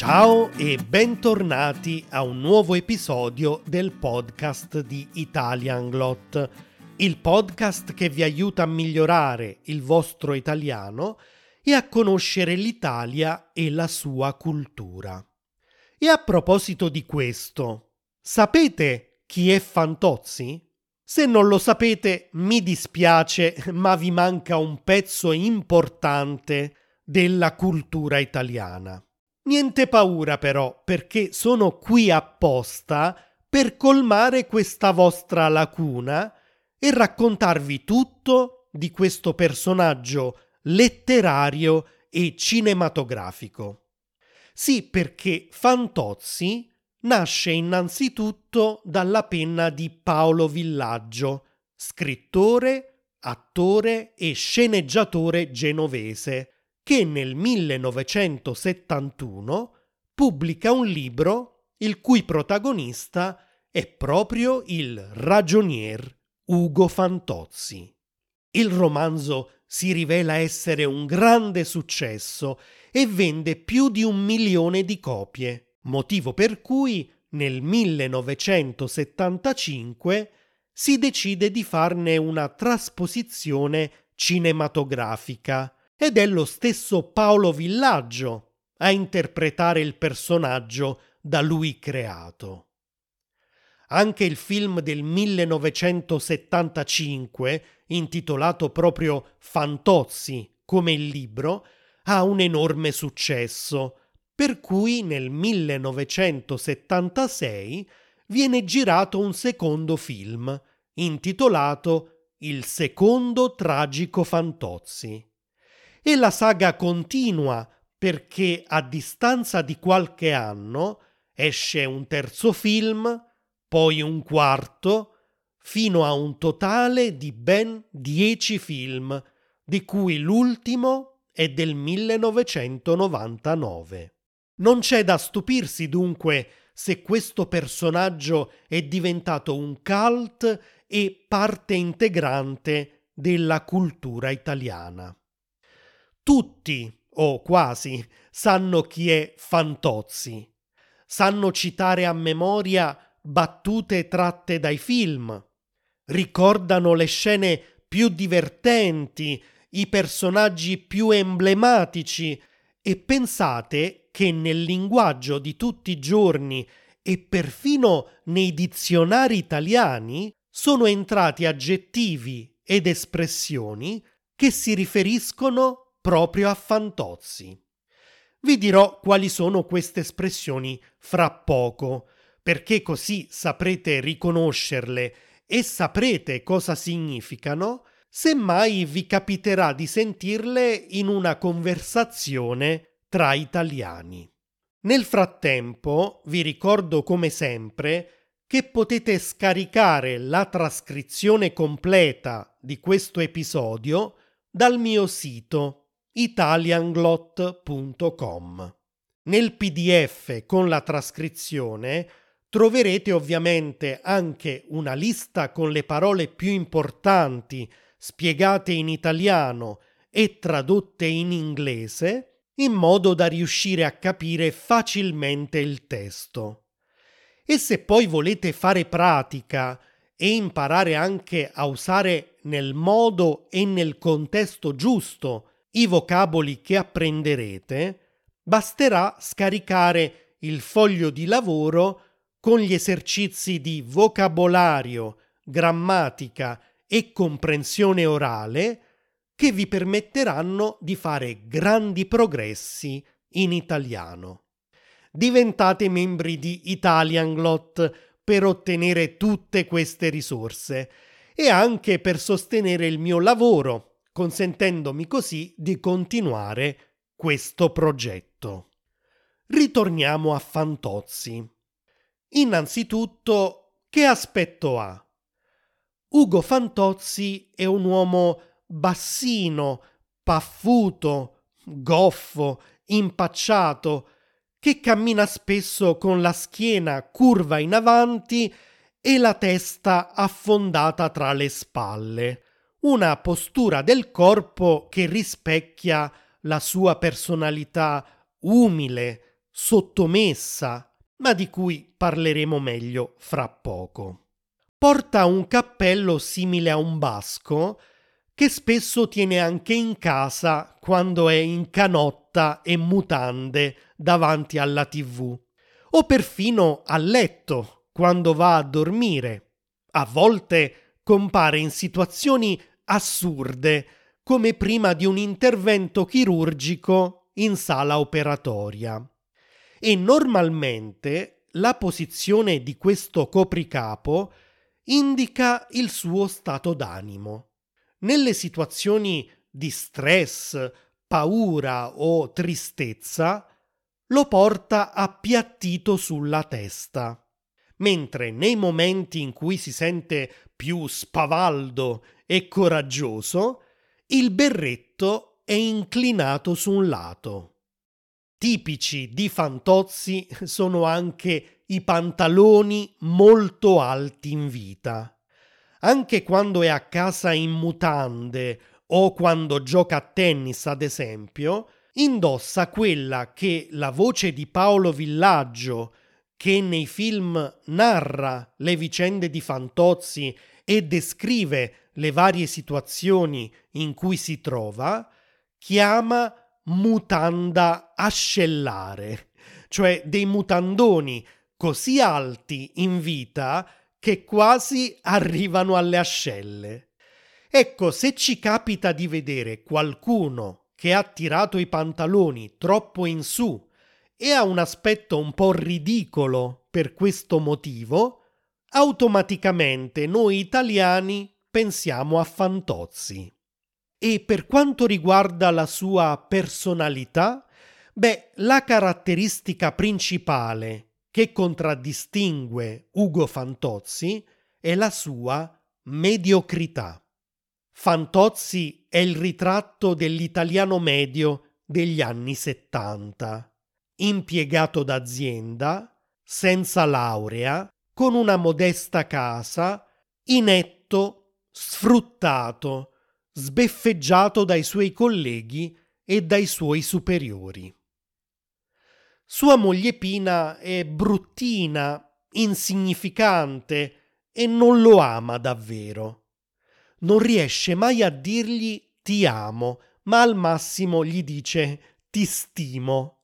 Ciao e bentornati a un nuovo episodio del podcast di Italian Glot, il podcast che vi aiuta a migliorare il vostro italiano e a conoscere l'Italia e la sua cultura. E a proposito di questo, sapete chi è Fantozzi? Se non lo sapete, mi dispiace, ma vi manca un pezzo importante della cultura italiana. Niente paura però, perché sono qui apposta per colmare questa vostra lacuna e raccontarvi tutto di questo personaggio letterario e cinematografico. Sì, perché Fantozzi nasce innanzitutto dalla penna di Paolo Villaggio, scrittore, attore e sceneggiatore genovese, che nel 1971 pubblica un libro il cui protagonista è proprio il ragionier Ugo Fantozzi. Il romanzo si rivela essere un grande successo e vende più di un milione di copie, motivo per cui nel 1975 si decide di farne una trasposizione cinematografica ed è lo stesso Paolo Villaggio a interpretare il personaggio da lui creato. Anche il film del 1975, intitolato proprio Fantozzi come il libro, ha un enorme successo, per cui nel 1976 viene girato un secondo film, intitolato Il secondo tragico Fantozzi e la saga continua perché a distanza di qualche anno esce un terzo film, poi un quarto, fino a un totale di ben dieci film, di cui l'ultimo è del 1999. Non c'è da stupirsi dunque se questo personaggio è diventato un cult e parte integrante della cultura italiana. Tutti, o quasi, sanno chi è Fantozzi. Sanno citare a memoria battute tratte dai film. Ricordano le scene più divertenti, i personaggi più emblematici e pensate che nel linguaggio di tutti i giorni e perfino nei dizionari italiani sono entrati aggettivi ed espressioni che si riferiscono proprio a Fantozzi. Vi dirò quali sono queste espressioni fra poco, perché così saprete riconoscerle e saprete cosa significano, semmai vi capiterà di sentirle in una conversazione tra italiani. Nel frattempo vi ricordo come sempre che potete scaricare la trascrizione completa di questo episodio dal mio sito italianglot.com. Nel PDF con la trascrizione troverete ovviamente anche una lista con le parole più importanti spiegate in italiano e tradotte in inglese in modo da riuscire a capire facilmente il testo. E se poi volete fare pratica e imparare anche a usare nel modo e nel contesto giusto i vocaboli che apprenderete, basterà scaricare il foglio di lavoro con gli esercizi di vocabolario, grammatica e comprensione orale che vi permetteranno di fare grandi progressi in italiano. Diventate membri di Italianglot per ottenere tutte queste risorse e anche per sostenere il mio lavoro consentendomi così di continuare questo progetto. Ritorniamo a Fantozzi. Innanzitutto, che aspetto ha? Ugo Fantozzi è un uomo bassino, paffuto, goffo, impacciato, che cammina spesso con la schiena curva in avanti e la testa affondata tra le spalle una postura del corpo che rispecchia la sua personalità umile, sottomessa, ma di cui parleremo meglio fra poco. Porta un cappello simile a un basco che spesso tiene anche in casa quando è in canotta e mutande davanti alla tv, o perfino a letto quando va a dormire. A volte compare in situazioni assurde, come prima di un intervento chirurgico in sala operatoria. E normalmente la posizione di questo copricapo indica il suo stato d'animo. Nelle situazioni di stress, paura o tristezza, lo porta appiattito sulla testa, mentre nei momenti in cui si sente più spavaldo e coraggioso, il berretto è inclinato su un lato. Tipici di Fantozzi sono anche i pantaloni molto alti in vita anche quando è a casa in mutande o quando gioca a tennis, ad esempio, indossa quella che la voce di Paolo Villaggio, che nei film narra le vicende di Fantozzi e descrive le varie situazioni in cui si trova, chiama mutanda ascellare, cioè dei mutandoni così alti in vita che quasi arrivano alle ascelle. Ecco, se ci capita di vedere qualcuno che ha tirato i pantaloni troppo in su e ha un aspetto un po' ridicolo per questo motivo, automaticamente noi italiani pensiamo a Fantozzi. E per quanto riguarda la sua personalità, beh, la caratteristica principale che contraddistingue Ugo Fantozzi è la sua mediocrità. Fantozzi è il ritratto dell'italiano medio degli anni 70, impiegato d'azienda, senza laurea, con una modesta casa, inetto, sfruttato, sbeffeggiato dai suoi colleghi e dai suoi superiori. Sua moglie Pina è bruttina, insignificante e non lo ama davvero. Non riesce mai a dirgli ti amo, ma al massimo gli dice ti stimo.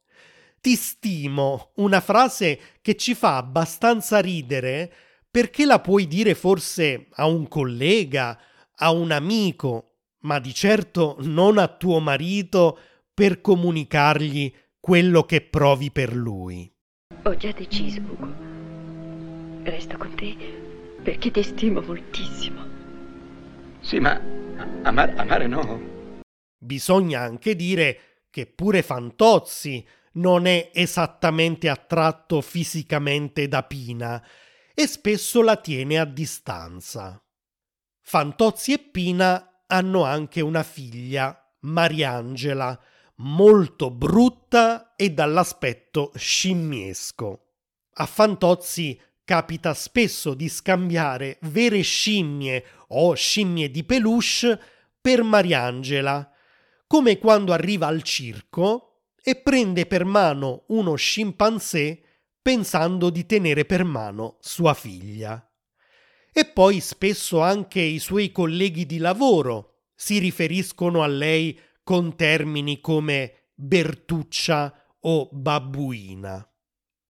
Ti stimo, una frase che ci fa abbastanza ridere perché la puoi dire forse a un collega, a un amico, ma di certo non a tuo marito per comunicargli quello che provi per lui. Ho già deciso, Ugo. Resto con te perché ti stimo moltissimo. Sì, ma amare, amare no. Bisogna anche dire che pure Fantozzi non è esattamente attratto fisicamente da Pina e spesso la tiene a distanza. Fantozzi e Pina hanno anche una figlia, Mariangela, molto brutta e dall'aspetto scimmiesco. A Fantozzi capita spesso di scambiare vere scimmie o scimmie di peluche per Mariangela, come quando arriva al circo e prende per mano uno scimpanzé pensando di tenere per mano sua figlia. E poi spesso anche i suoi colleghi di lavoro si riferiscono a lei con termini come Bertuccia o babbuina.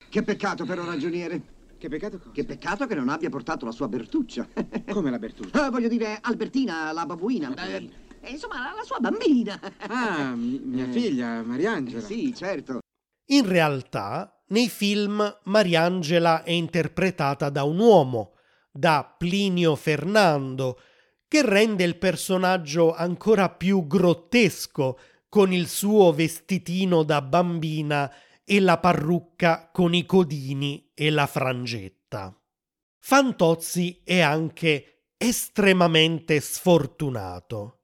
Che peccato però, ragioniere. Che peccato cosa? Che peccato che non abbia portato la sua Bertuccia. Come la Bertuccia? Ah, voglio dire, Albertina, la babbuina. Eh, insomma, la sua bambina. Ah, mia figlia, Mariangela. Sì, certo. In realtà, nei film Mariangela è interpretata da un uomo, da Plinio Fernando, che rende il personaggio ancora più grottesco con il suo vestitino da bambina e la parrucca con i codini e la frangetta. Fantozzi è anche estremamente sfortunato.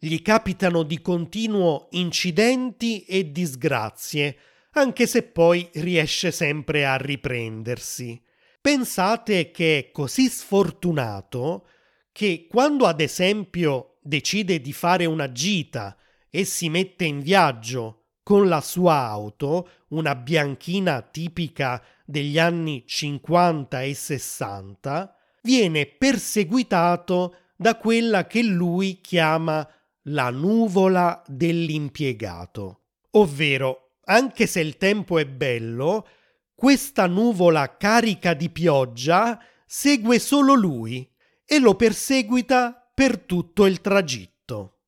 Gli capitano di continuo incidenti e disgrazie, anche se poi riesce sempre a riprendersi. Pensate che è così sfortunato che quando ad esempio decide di fare una gita e si mette in viaggio con la sua auto, una bianchina tipica degli anni 50 e 60, viene perseguitato da quella che lui chiama la nuvola dell'impiegato, ovvero, anche se il tempo è bello, questa nuvola carica di pioggia segue solo lui e lo perseguita per tutto il tragitto.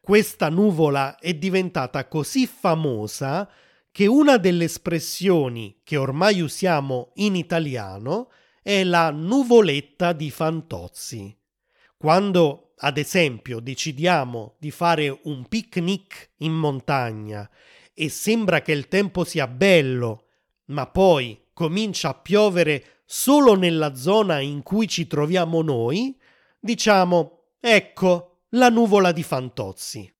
Questa nuvola è diventata così famosa che una delle espressioni che ormai usiamo in italiano è la nuvoletta di Fantozzi. Quando, ad esempio, decidiamo di fare un picnic in montagna e sembra che il tempo sia bello, ma poi comincia a piovere solo nella zona in cui ci troviamo noi, diciamo, ecco la nuvola di Fantozzi.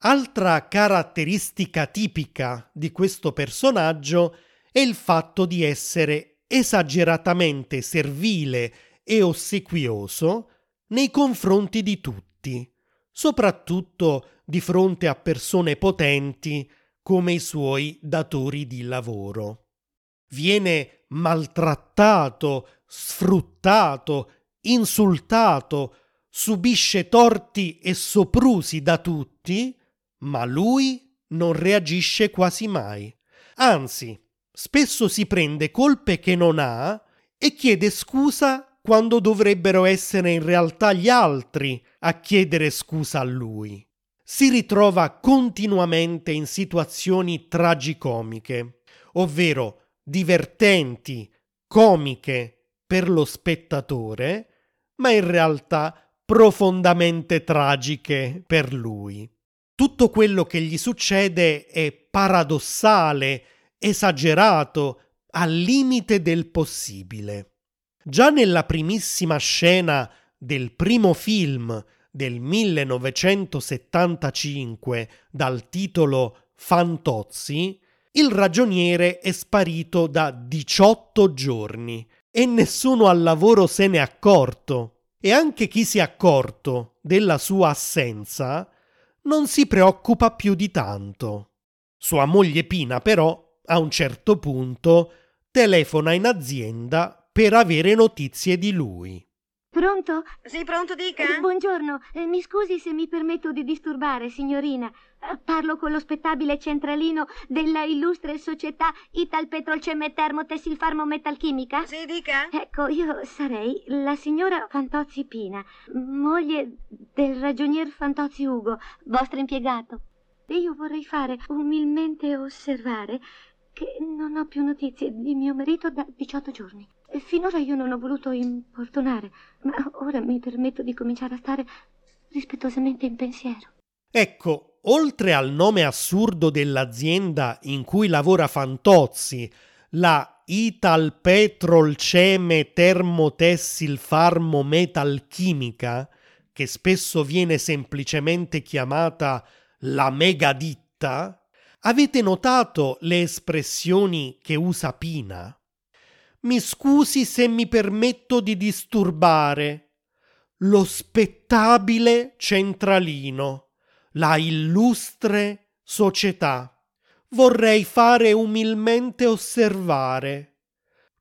Altra caratteristica tipica di questo personaggio è il fatto di essere esageratamente servile e ossequioso nei confronti di tutti, soprattutto di fronte a persone potenti come i suoi datori di lavoro. Viene maltrattato, sfruttato, insultato, subisce torti e soprusi da tutti, ma lui non reagisce quasi mai. Anzi, spesso si prende colpe che non ha e chiede scusa quando dovrebbero essere in realtà gli altri a chiedere scusa a lui. Si ritrova continuamente in situazioni tragicomiche, ovvero divertenti, comiche per lo spettatore, ma in realtà profondamente tragiche per lui. Tutto quello che gli succede è paradossale, esagerato, al limite del possibile. Già nella primissima scena del primo film del 1975 dal titolo Fantozzi, il ragioniere è sparito da 18 giorni e nessuno al lavoro se n'è accorto. E anche chi si è accorto della sua assenza non si preoccupa più di tanto. Sua moglie Pina, però, a un certo punto telefona in azienda per avere notizie di lui. Pronto? Sì, pronto, dica. Eh, buongiorno, eh, mi scusi se mi permetto di disturbare, signorina. Eh, parlo con lo spettabile centralino della illustre società Italpetrolceme Termotessilfarmo Metalchimica? Sì, dica. Ecco, io sarei la signora Fantozzi Pina, moglie del ragionier Fantozzi Ugo, vostro impiegato. E io vorrei fare umilmente osservare che non ho più notizie di mio marito da 18 giorni. Finora io non ho voluto importunare, ma ora mi permetto di cominciare a stare rispettosamente in pensiero. Ecco, oltre al nome assurdo dell'azienda in cui lavora Fantozzi, la Ital Petrol Ceme Termotessil Farmo Metalchimica, che spesso viene semplicemente chiamata la mega ditta, avete notato le espressioni che usa Pina? Mi scusi se mi permetto di disturbare. Lo spettabile centralino, la illustre società. Vorrei fare umilmente osservare.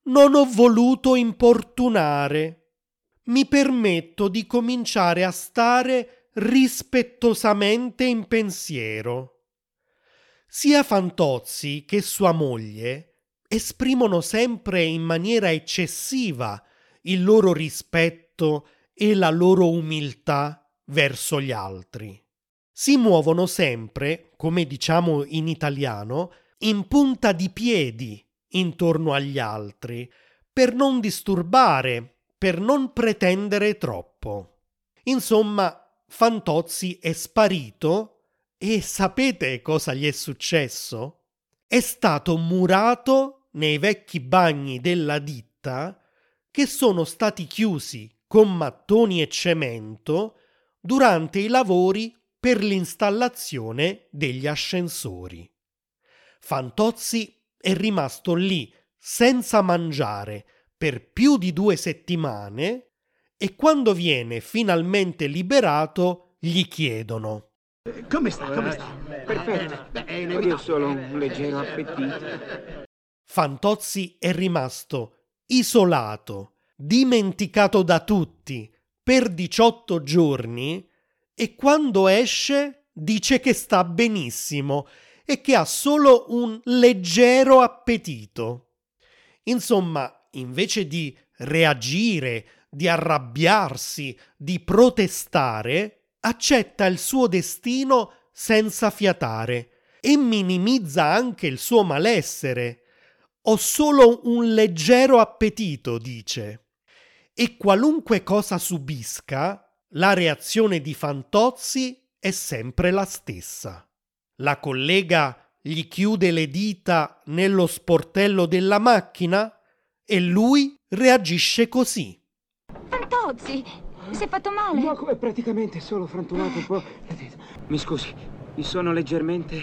Non ho voluto importunare. Mi permetto di cominciare a stare rispettosamente in pensiero. Sia Fantozzi che sua moglie esprimono sempre in maniera eccessiva il loro rispetto e la loro umiltà verso gli altri. Si muovono sempre, come diciamo in italiano, in punta di piedi intorno agli altri, per non disturbare, per non pretendere troppo. Insomma, Fantozzi è sparito e sapete cosa gli è successo? È stato murato nei vecchi bagni della ditta che sono stati chiusi con mattoni e cemento durante i lavori per l'installazione degli ascensori. Fantozzi è rimasto lì senza mangiare per più di due settimane e quando viene finalmente liberato gli chiedono Come sta? Come sta? Perfetto. Beh, Io solo un leggero appetito. Fantozzi è rimasto isolato, dimenticato da tutti per 18 giorni e quando esce dice che sta benissimo e che ha solo un leggero appetito. Insomma, invece di reagire, di arrabbiarsi, di protestare, accetta il suo destino senza fiatare e minimizza anche il suo malessere. Ho solo un leggero appetito, dice. E qualunque cosa subisca, la reazione di Fantozzi è sempre la stessa. La collega gli chiude le dita nello sportello della macchina e lui reagisce così. Fantozzi, si è fatto male? No, come praticamente solo frantumato un po'. dita. Mi scusi, mi sono leggermente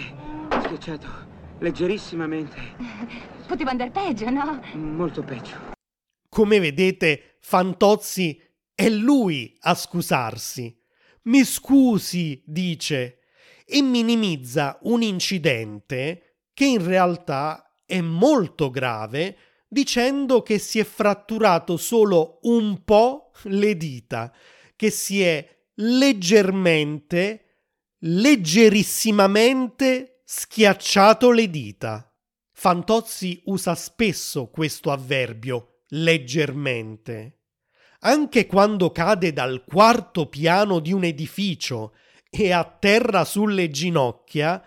schiacciato. Leggerissimamente. Poteva andare peggio, no? Molto peggio. Come vedete, Fantozzi è lui a scusarsi. Mi scusi, dice, e minimizza un incidente che in realtà è molto grave, dicendo che si è fratturato solo un po' le dita, che si è leggermente, leggerissimamente schiacciato le dita. Fantozzi usa spesso questo avverbio, leggermente. Anche quando cade dal quarto piano di un edificio e atterra sulle ginocchia,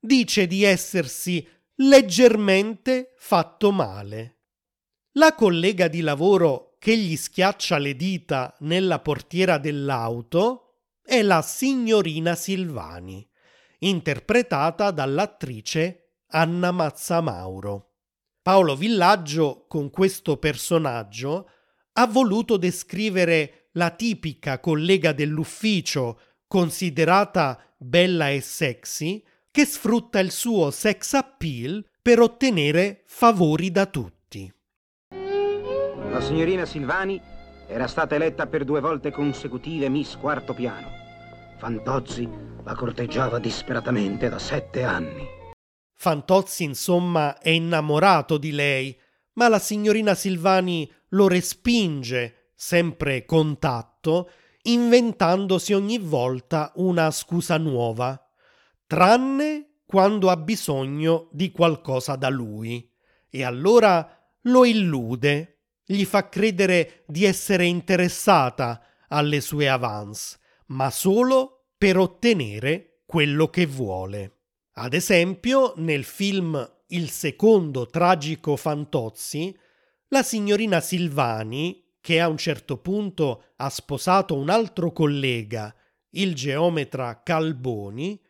dice di essersi leggermente fatto male. La collega di lavoro che gli schiaccia le dita nella portiera dell'auto è la signorina Silvani, interpretata dall'attrice Anna Mazzamauro. Paolo Villaggio, con questo personaggio, ha voluto descrivere la tipica collega dell'ufficio, considerata bella e sexy, che sfrutta il suo sex appeal per ottenere favori da tutti. La signorina Silvani era stata eletta per due volte consecutive Miss Quarto Piano. Fantozzi la corteggiava disperatamente da sette anni. Fantozzi, insomma, è innamorato di lei, ma la signorina Silvani lo respinge, sempre contatto, inventandosi ogni volta una scusa nuova, tranne quando ha bisogno di qualcosa da lui. E allora lo illude, gli fa credere di essere interessata alle sue avance, ma solo per ottenere quello che vuole. Ad esempio, nel film Il secondo tragico Fantozzi, la signorina Silvani, che a un certo punto ha sposato un altro collega, il geometra Calboni,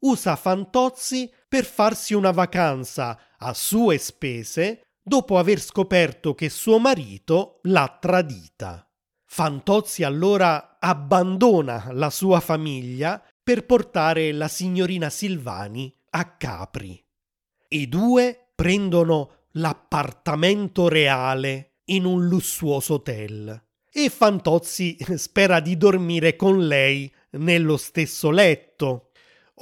usa Fantozzi per farsi una vacanza a sue spese dopo aver scoperto che suo marito l'ha tradita. Fantozzi allora abbandona la sua famiglia per portare la signorina Silvani a Capri. I due prendono l'appartamento reale in un lussuoso hotel e Fantozzi spera di dormire con lei nello stesso letto.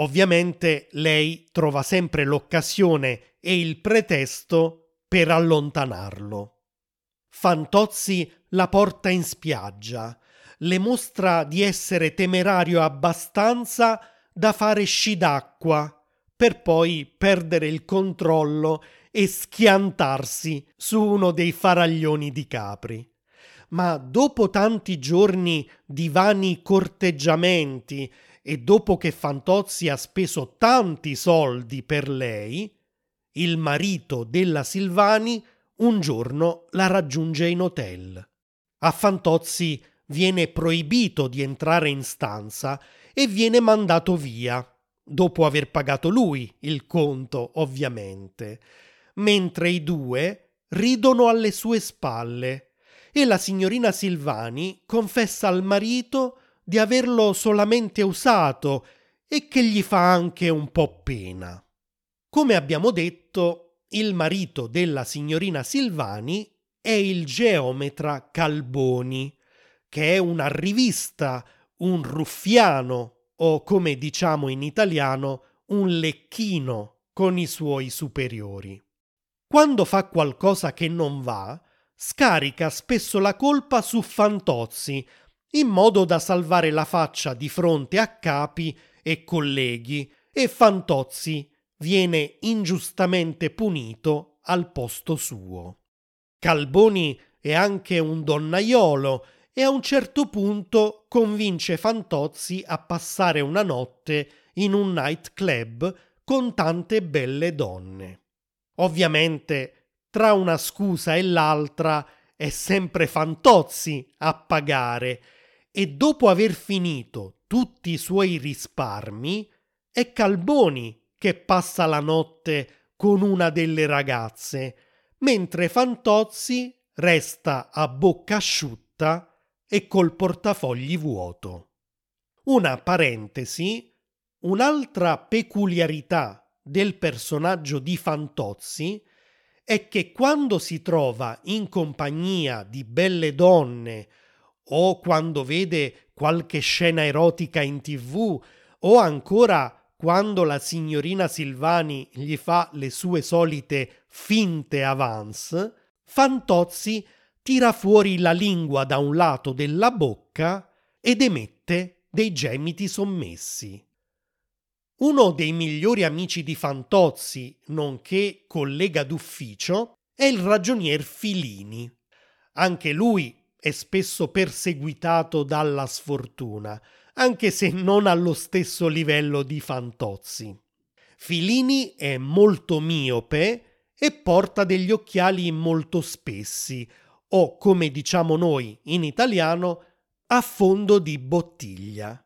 Ovviamente lei trova sempre l'occasione e il pretesto per allontanarlo. Fantozzi la porta in spiaggia, le mostra di essere temerario abbastanza da fare sci d'acqua, per poi perdere il controllo e schiantarsi su uno dei faraglioni di Capri. Ma dopo tanti giorni di vani corteggiamenti e dopo che Fantozzi ha speso tanti soldi per lei, il marito della Silvani un giorno la raggiunge in hotel. A Fantozzi viene proibito di entrare in stanza e viene mandato via, dopo aver pagato lui il conto, ovviamente, mentre i due ridono alle sue spalle e la signorina Silvani confessa al marito di averlo solamente usato e che gli fa anche un po' pena. Come abbiamo detto, il marito della signorina Silvani è il geometra Calboni, che è una rivista, un ruffiano, o come diciamo in italiano, un lecchino con i suoi superiori. Quando fa qualcosa che non va, scarica spesso la colpa su Fantozzi, in modo da salvare la faccia di fronte a capi e colleghi, e Fantozzi viene ingiustamente punito al posto suo. Calboni è anche un donnaiolo e a un certo punto convince Fantozzi a passare una notte in un nightclub con tante belle donne. Ovviamente, tra una scusa e l'altra, è sempre Fantozzi a pagare e dopo aver finito tutti i suoi risparmi, è Calboni che passa la notte con una delle ragazze, mentre Fantozzi resta a bocca asciutta e col portafogli vuoto. Una parentesi, un'altra peculiarità del personaggio di Fantozzi è che quando si trova in compagnia di belle donne o quando vede qualche scena erotica in tv o ancora quando la signorina Silvani gli fa le sue solite finte avance, Fantozzi tira fuori la lingua da un lato della bocca ed emette dei gemiti sommessi. Uno dei migliori amici di Fantozzi, nonché collega d'ufficio, è il ragionier Filini. Anche lui è spesso perseguitato dalla sfortuna, anche se non allo stesso livello di Fantozzi. Filini è molto miope e porta degli occhiali molto spessi, o come diciamo noi in italiano, a fondo di bottiglia.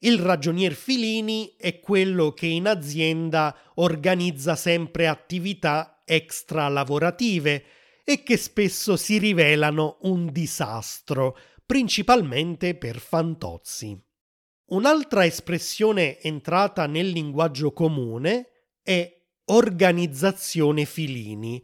Il ragionier Filini è quello che in azienda organizza sempre attività extra lavorative e che spesso si rivelano un disastro, principalmente per Fantozzi. Un'altra espressione entrata nel linguaggio comune è organizzazione filini,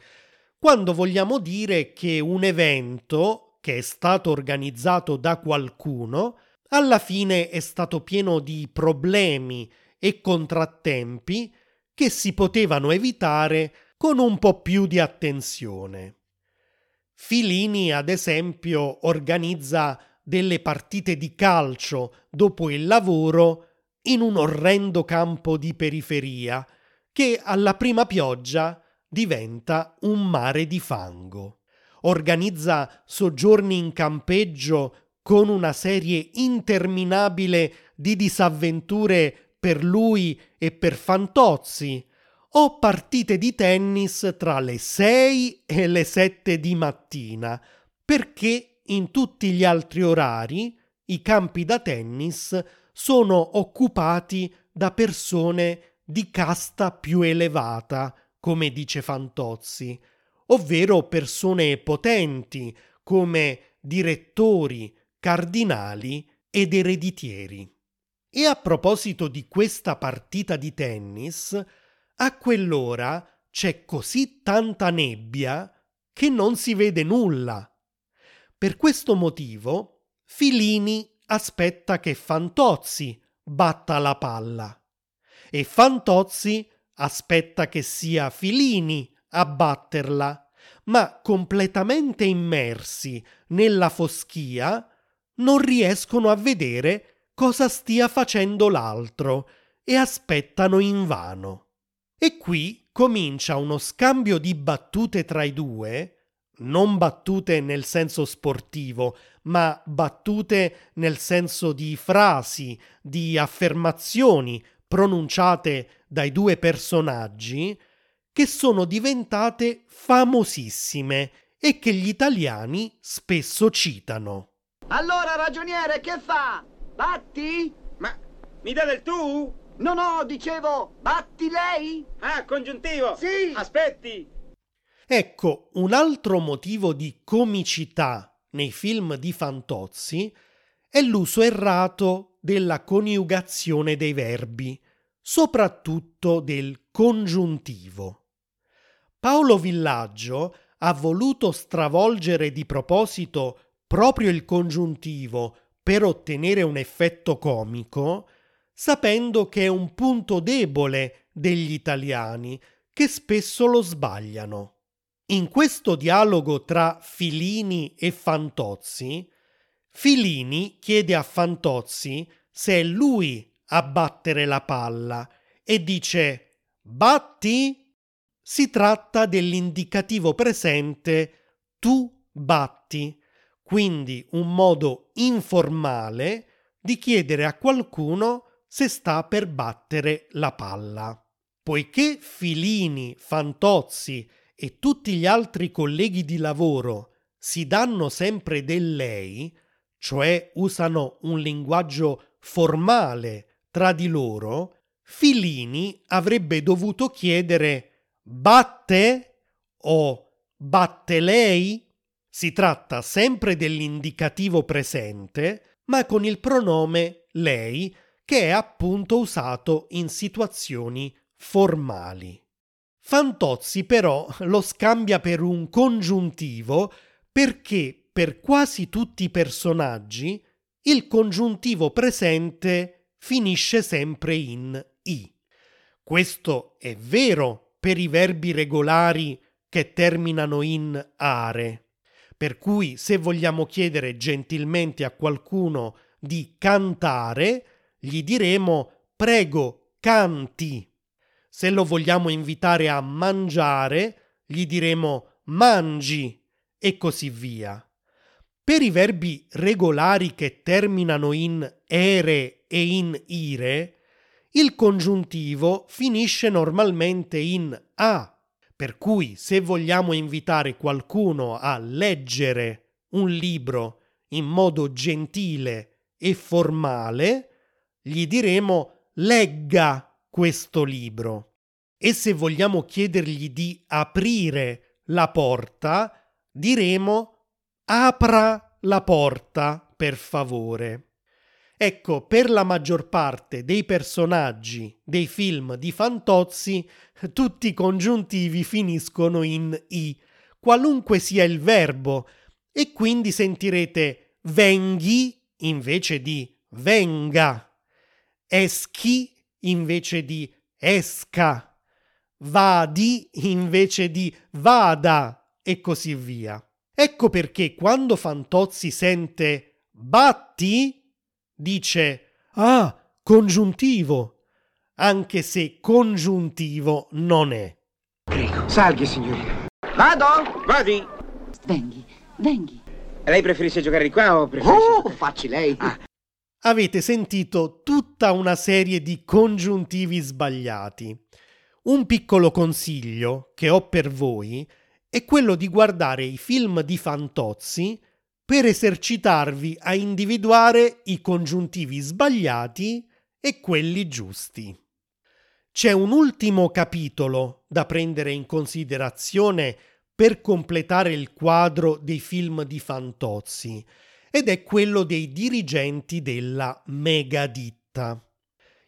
quando vogliamo dire che un evento che è stato organizzato da qualcuno alla fine è stato pieno di problemi e contrattempi che si potevano evitare con un po' più di attenzione. Filini, ad esempio, organizza delle partite di calcio dopo il lavoro in un orrendo campo di periferia che alla prima pioggia diventa un mare di fango. Organizza soggiorni in campeggio con una serie interminabile di disavventure per lui e per Fantozzi, o partite di tennis tra le 6 e le 7 di mattina, perché in tutti gli altri orari i campi da tennis sono occupati da persone di casta più elevata, come dice Fantozzi, ovvero persone potenti come direttori, cardinali ed ereditieri. E a proposito di questa partita di tennis, a quell'ora c'è così tanta nebbia che non si vede nulla per questo motivo, Filini aspetta che Fantozzi batta la palla e Fantozzi aspetta che sia Filini a batterla, ma completamente immersi nella foschia non riescono a vedere cosa stia facendo l'altro e aspettano invano. E qui comincia uno scambio di battute tra i due non battute nel senso sportivo, ma battute nel senso di frasi, di affermazioni pronunciate dai due personaggi che sono diventate famosissime e che gli italiani spesso citano. Allora, ragioniere, che fa? Batti? Ma mi dà del tu? No, no, dicevo, batti lei? Ah, congiuntivo! Sì! Aspetti! Ecco, un altro motivo di comicità nei film di Fantozzi è l'uso errato della coniugazione dei verbi, soprattutto del congiuntivo. Paolo Villaggio ha voluto stravolgere di proposito proprio il congiuntivo per ottenere un effetto comico, sapendo che è un punto debole degli italiani, che spesso lo sbagliano. In questo dialogo tra Filini e Fantozzi, Filini chiede a Fantozzi se è lui a battere la palla e dice Batti? Si tratta dell'indicativo presente tu batti, quindi un modo informale di chiedere a qualcuno se sta per battere la palla. Poiché Filini, Fantozzi e tutti gli altri colleghi di lavoro si danno sempre del lei, cioè usano un linguaggio formale tra di loro, Filini avrebbe dovuto chiedere batte o batte lei? Si tratta sempre dell'indicativo presente, ma con il pronome lei, che è appunto usato in situazioni formali. Fantozzi però lo scambia per un congiuntivo perché per quasi tutti i personaggi il congiuntivo presente finisce sempre in i. Questo è vero per i verbi regolari che terminano in are. Per cui se vogliamo chiedere gentilmente a qualcuno di cantare, gli diremo prego canti. Se lo vogliamo invitare a mangiare, gli diremo mangi e così via. Per i verbi regolari che terminano in ere e in ire, il congiuntivo finisce normalmente in a, per cui se vogliamo invitare qualcuno a leggere un libro in modo gentile e formale, gli diremo legga questo libro. E se vogliamo chiedergli di aprire la porta, diremo apra la porta, per favore. Ecco, per la maggior parte dei personaggi dei film di Fantozzi, tutti i congiuntivi finiscono in i, qualunque sia il verbo, e quindi sentirete venghi invece di venga, eschi invece di esca, vadi invece di vada. E così via. Ecco perché quando Fantozzi sente batti, dice ah, congiuntivo, anche se congiuntivo non è. Prego, salghi, signorina. Vado? Vadi? Venghi, venghi. Lei preferisce giocare di qua o preferisce... Oh, facci lei. Ah. avete sentito tutta una serie di congiuntivi sbagliati. Un piccolo consiglio che ho per voi è quello di guardare i film di Fantozzi per esercitarvi a individuare i congiuntivi sbagliati e quelli giusti. C'è un ultimo capitolo da prendere in considerazione per completare il quadro dei film di Fantozzi ed è quello dei dirigenti della megaditta.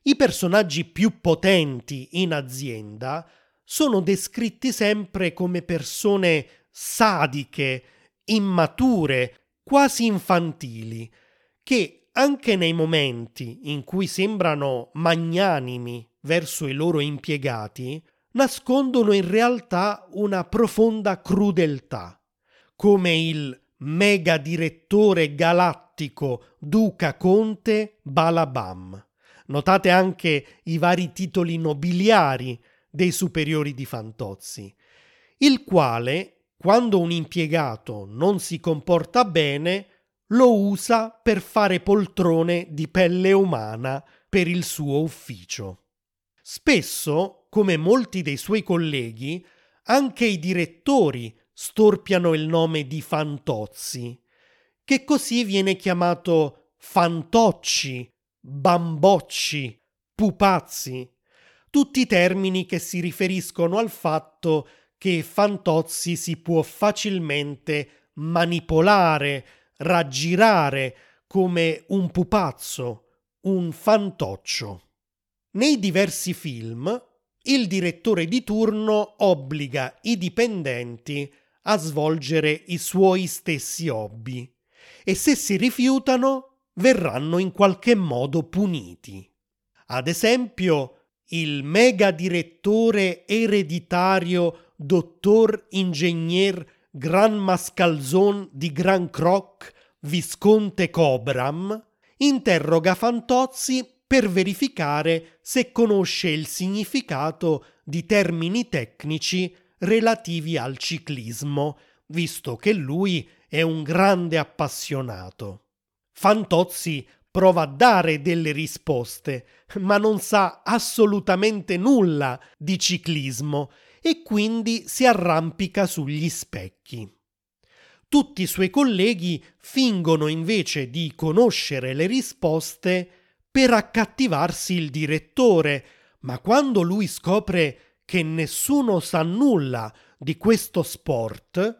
I personaggi più potenti in azienda sono descritti sempre come persone sadiche, immature, quasi infantili, che anche nei momenti in cui sembrano magnanimi verso i loro impiegati, nascondono in realtà una profonda crudeltà, come il mega direttore galattico Duca Conte Balabam. Notate anche i vari titoli nobiliari dei superiori di Fantozzi, il quale, quando un impiegato non si comporta bene, lo usa per fare poltrone di pelle umana per il suo ufficio. Spesso, come molti dei suoi colleghi, anche i direttori storpiano il nome di Fantozzi, che così viene chiamato Fantocci, Bambocci, Pupazzi, tutti termini che si riferiscono al fatto che Fantozzi si può facilmente manipolare, raggirare come un pupazzo, un fantoccio. Nei diversi film il direttore di turno obbliga i dipendenti a svolgere i suoi stessi hobby e se si rifiutano verranno in qualche modo puniti. Ad esempio, il mega direttore ereditario dottor ingegner Gran Mascalzon di Gran Croc, Visconte Cobram, interroga Fantozzi per verificare se conosce il significato di termini tecnici relativi al ciclismo, visto che lui è un grande appassionato. Fantozzi prova a dare delle risposte, ma non sa assolutamente nulla di ciclismo e quindi si arrampica sugli specchi. Tutti i suoi colleghi fingono invece di conoscere le risposte per accattivarsi il direttore, ma quando lui scopre che nessuno sa nulla di questo sport,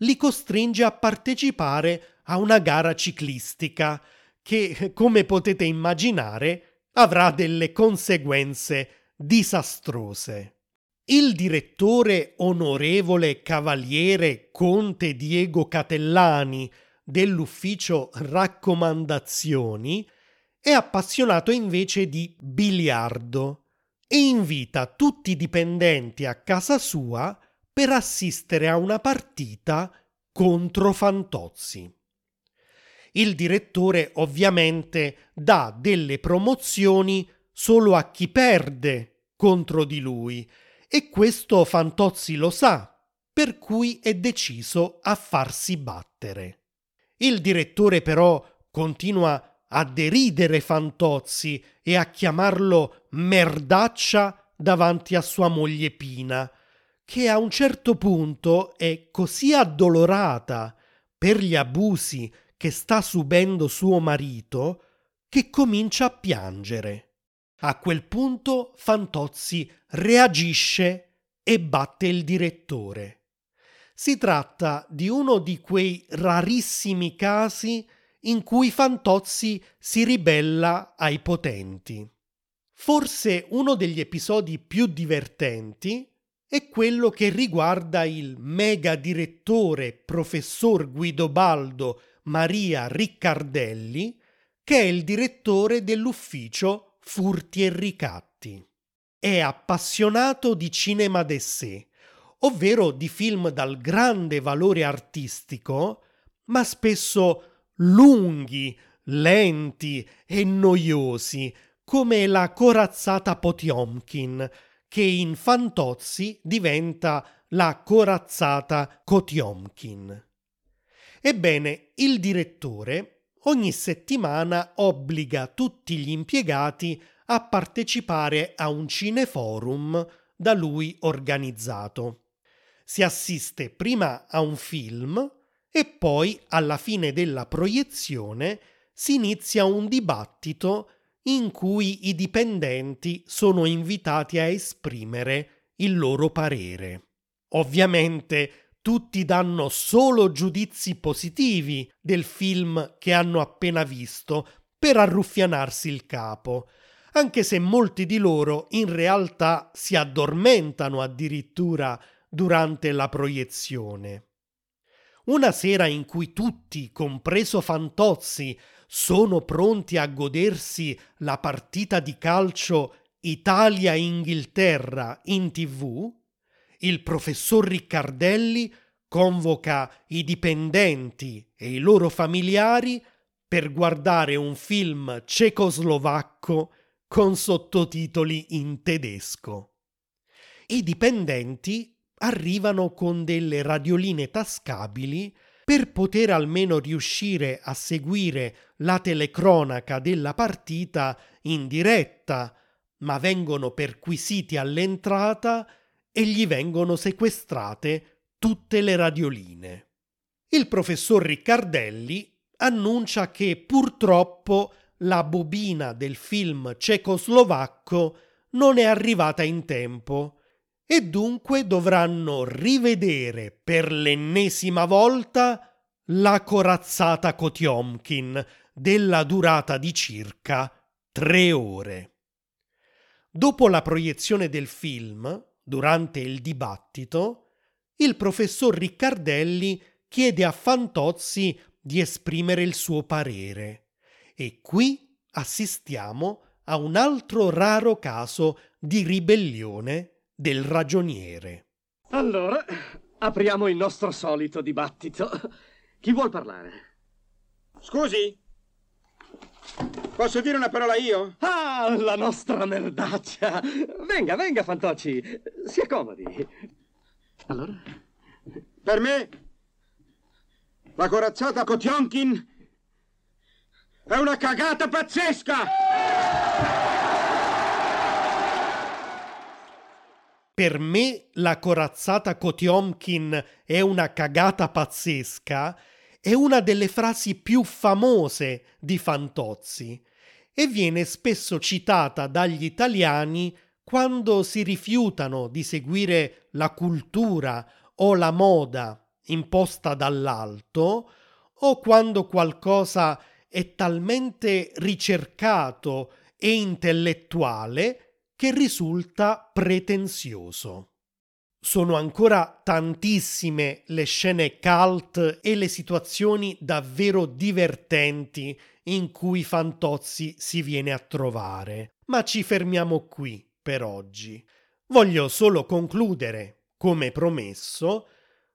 li costringe a partecipare a una gara ciclistica che, come potete immaginare, avrà delle conseguenze disastrose. Il direttore onorevole cavaliere Conte Diego Catellani dell'ufficio raccomandazioni è appassionato invece di biliardo e invita tutti i dipendenti a casa sua per assistere a una partita contro Fantozzi. Il direttore ovviamente dà delle promozioni solo a chi perde contro di lui e questo Fantozzi lo sa, per cui è deciso a farsi battere. Il direttore però continua a deridere Fantozzi e a chiamarlo merdaccia davanti a sua moglie Pina, che a un certo punto è così addolorata per gli abusi che sta subendo suo marito che comincia a piangere. A quel punto Fantozzi reagisce e batte il direttore. Si tratta di uno di quei rarissimi casi in cui Fantozzi si ribella ai potenti. Forse uno degli episodi più divertenti è quello che riguarda il mega direttore professor Guidobaldo Maria Riccardelli, che è il direttore dell'ufficio Furti e Ricatti. È appassionato di cinema d'essè, ovvero di film dal grande valore artistico, ma spesso lunghi, lenti e noiosi, come la corazzata Potiomkin, che in Fantozzi diventa la corazzata Kotiomkin. Ebbene, il direttore ogni settimana obbliga tutti gli impiegati a partecipare a un cineforum da lui organizzato. Si assiste prima a un film e poi, alla fine della proiezione, si inizia un dibattito in cui i dipendenti sono invitati a esprimere il loro parere. Ovviamente tutti danno solo giudizi positivi del film che hanno appena visto per arruffianarsi il capo, anche se molti di loro in realtà si addormentano addirittura durante la proiezione. Una sera in cui tutti, compreso Fantozzi, sono pronti a godersi la partita di calcio Italia-Inghilterra in tv, il professor Riccardelli convoca i dipendenti e i loro familiari per guardare un film cecoslovacco con sottotitoli in tedesco. I dipendenti arrivano con delle radioline tascabili per poter almeno riuscire a seguire la telecronaca della partita in diretta, ma vengono perquisiti all'entrata e gli vengono sequestrate tutte le radioline. Il professor Riccardelli annuncia che purtroppo la bobina del film cecoslovacco non è arrivata in tempo e dunque dovranno rivedere per l'ennesima volta la corazzata Kotiomkin della durata di circa tre ore. Dopo la proiezione del film, durante il dibattito, il professor Riccardelli chiede a Fantozzi di esprimere il suo parere e qui assistiamo a un altro raro caso di ribellione del ragioniere. Allora, apriamo il nostro solito dibattito. Chi vuol parlare? Scusi? Posso dire una parola io? Ah, la nostra merdaccia! Venga, venga, Fantocci, si accomodi. Allora? Per me, la corazzata Kotionkin è una cagata pazzesca! Per me la corazzata Kotiomkin è una cagata pazzesca è una delle frasi più famose di Fantozzi e viene spesso citata dagli italiani quando si rifiutano di seguire la cultura o la moda imposta dall'alto o quando qualcosa è talmente ricercato e intellettuale che risulta pretenzioso. Sono ancora tantissime le scene cult e le situazioni davvero divertenti in cui Fantozzi si viene a trovare, ma ci fermiamo qui per oggi. Voglio solo concludere, come promesso,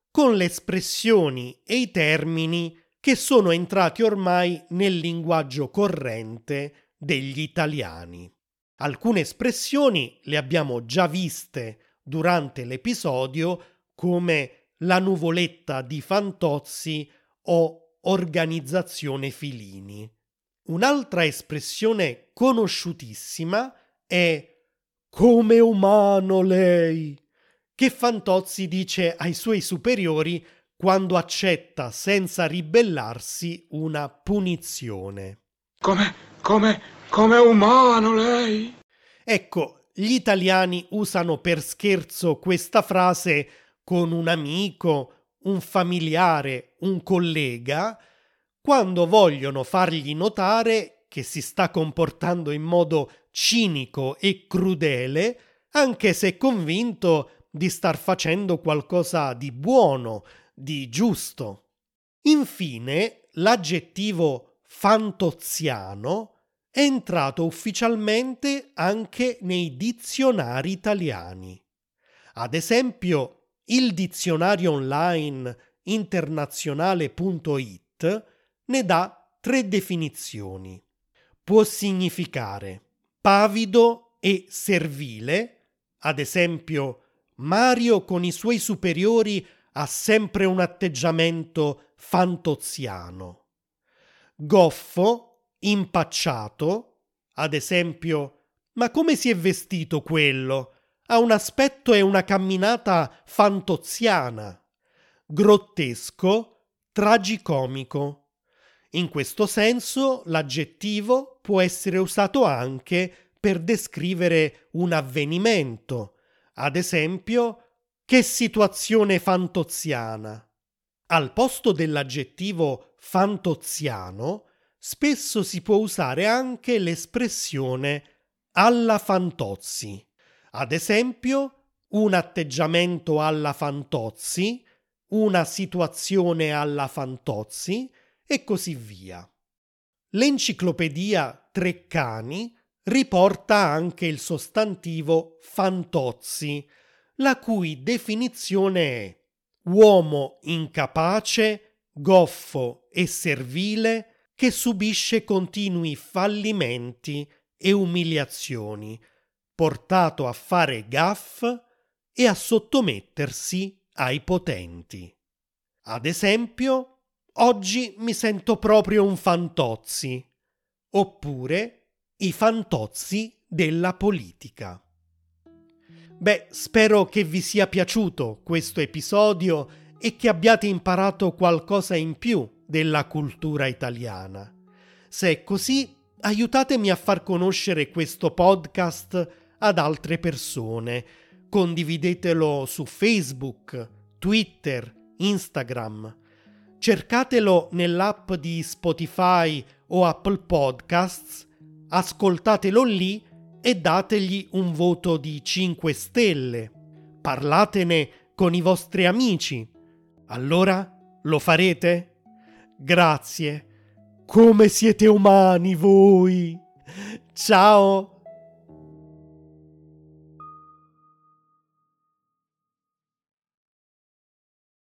con le espressioni e i termini che sono entrati ormai nel linguaggio corrente degli italiani. Alcune espressioni le abbiamo già viste durante l'episodio come la nuvoletta di Fantozzi o organizzazione Filini. Un'altra espressione conosciutissima è come umano lei, che Fantozzi dice ai suoi superiori quando accetta senza ribellarsi una punizione. Come, come, come umano lei? Ecco, gli italiani usano per scherzo questa frase con un amico, un familiare, un collega, quando vogliono fargli notare che si sta comportando in modo cinico e crudele, anche se convinto di star facendo qualcosa di buono, di giusto. Infine, l'aggettivo fantoziano è entrato ufficialmente anche nei dizionari italiani. Ad esempio, il dizionario online internazionale.it ne dà tre definizioni. Può significare pavido e servile, ad esempio Mario con i suoi superiori ha sempre un atteggiamento fantoziano. Goffo impacciato, ad esempio, ma come si è vestito quello? Ha un aspetto e una camminata fantoziana, grottesco, tragicomico. In questo senso l'aggettivo può essere usato anche per descrivere un avvenimento, ad esempio, che situazione fantoziana. Al posto dell'aggettivo fantoziano spesso si può usare anche l'espressione alla Fantozzi. Ad esempio, un atteggiamento alla Fantozzi, una situazione alla Fantozzi e così via. L'enciclopedia Treccani riporta anche il sostantivo Fantozzi, la cui definizione è uomo incapace, goffo e servile che subisce continui fallimenti e umiliazioni, portato a fare gaff e a sottomettersi ai potenti. Ad esempio, oggi mi sento proprio un fantozzi, oppure i fantozzi della politica. Beh, spero che vi sia piaciuto questo episodio e che abbiate imparato qualcosa in più della cultura italiana. Se è così, aiutatemi a far conoscere questo podcast ad altre persone. Condividetelo su Facebook, Twitter, Instagram. Cercatelo nell'app di Spotify o Apple Podcasts, ascoltatelo lì e dategli un voto di 5 stelle. Parlatene con i vostri amici. Allora lo farete? Grazie. Come siete umani voi! Ciao!